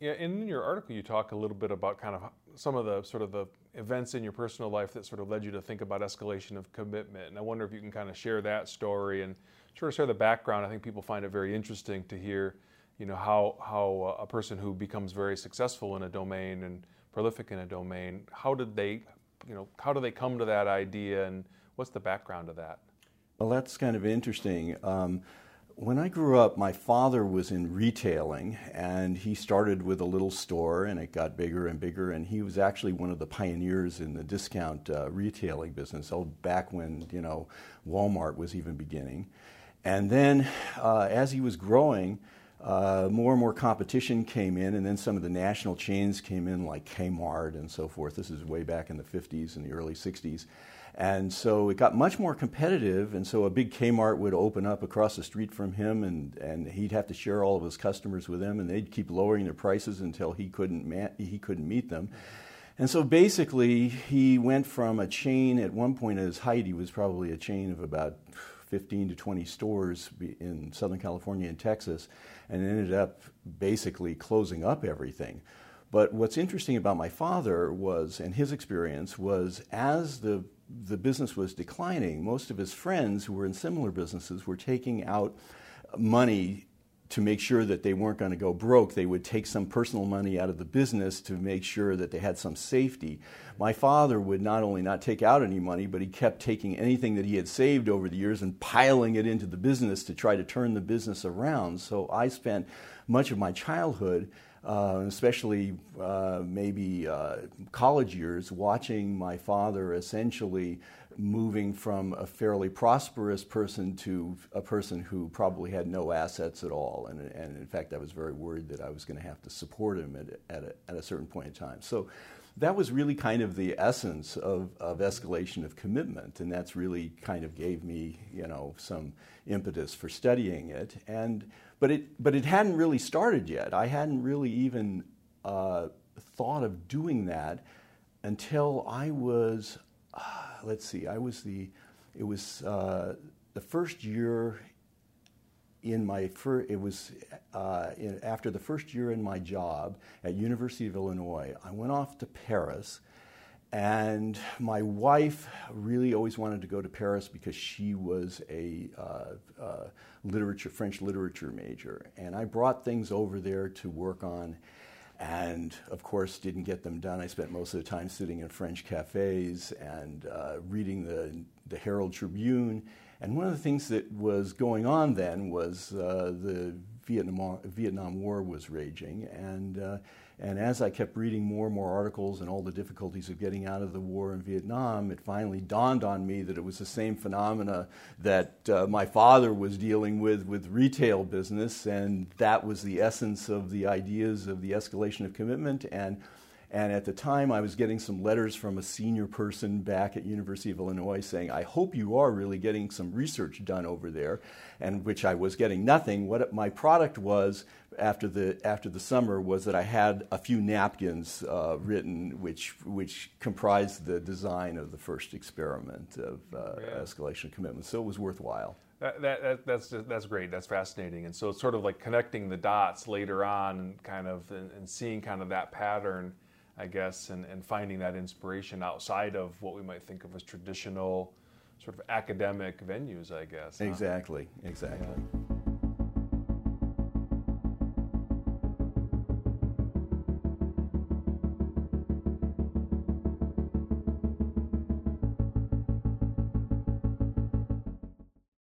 Yeah, in your article, you talk a little bit about kind of some of the sort of the events in your personal life that sort of led you to think about escalation of commitment. And I wonder if you can kind of share that story and sort of share the background. I think people find it very interesting to hear, you know, how how a person who becomes very successful in a domain and prolific in a domain, how did they, you know, how do they come to that idea, and what's the background of that? Well, that's kind of interesting. Um, when I grew up, my father was in retailing, and he started with a little store, and it got bigger and bigger. And he was actually one of the pioneers in the discount uh, retailing business, oh, back when you know Walmart was even beginning. And then, uh, as he was growing, uh, more and more competition came in, and then some of the national chains came in, like Kmart and so forth. This is way back in the 50s and the early 60s. And so it got much more competitive, and so a big Kmart would open up across the street from him, and, and he'd have to share all of his customers with them, and they'd keep lowering their prices until he couldn't, ma- he couldn't meet them. And so basically, he went from a chain at one point at his height, he was probably a chain of about 15 to 20 stores in Southern California and Texas, and ended up basically closing up everything. But what's interesting about my father was, and his experience was, as the the business was declining, most of his friends who were in similar businesses were taking out money to make sure that they weren't going to go broke. They would take some personal money out of the business to make sure that they had some safety. My father would not only not take out any money, but he kept taking anything that he had saved over the years and piling it into the business to try to turn the business around. So I spent much of my childhood uh, especially uh, maybe uh, college years, watching my father essentially moving from a fairly prosperous person to a person who probably had no assets at all. And, and in fact, I was very worried that I was going to have to support him at, at, a, at a certain point in time. So that was really kind of the essence of, of escalation of commitment, and that's really kind of gave me, you know, some impetus for studying it. And but it but it hadn't really started yet. I hadn't really even uh, thought of doing that until I was, uh, let's see, I was the, it was uh, the first year in my fir- it was uh, in, after the first year in my job at University of Illinois. I went off to Paris, and my wife really always wanted to go to Paris because she was a uh, uh, literature French literature major, and I brought things over there to work on. And of course, didn't get them done. I spent most of the time sitting in French cafes and uh, reading the, the Herald Tribune and one of the things that was going on then was uh, the Vietnam, Vietnam War was raging. And, uh, and as I kept reading more and more articles and all the difficulties of getting out of the war in Vietnam, it finally dawned on me that it was the same phenomena that uh, my father was dealing with with retail business. And that was the essence of the ideas of the escalation of commitment. And and at the time, I was getting some letters from a senior person back at University of Illinois saying, "I hope you are really getting some research done over there," and which I was getting nothing. What my product was after the after the summer was that I had a few napkins uh, written, which which comprised the design of the first experiment of uh, yeah. escalation commitment. So it was worthwhile. That, that, that's that's great. That's fascinating. And so it's sort of like connecting the dots later on, and kind of, and, and seeing kind of that pattern I guess, and, and finding that inspiration outside of what we might think of as traditional sort of academic venues, I guess. Exactly, huh? exactly. Yeah.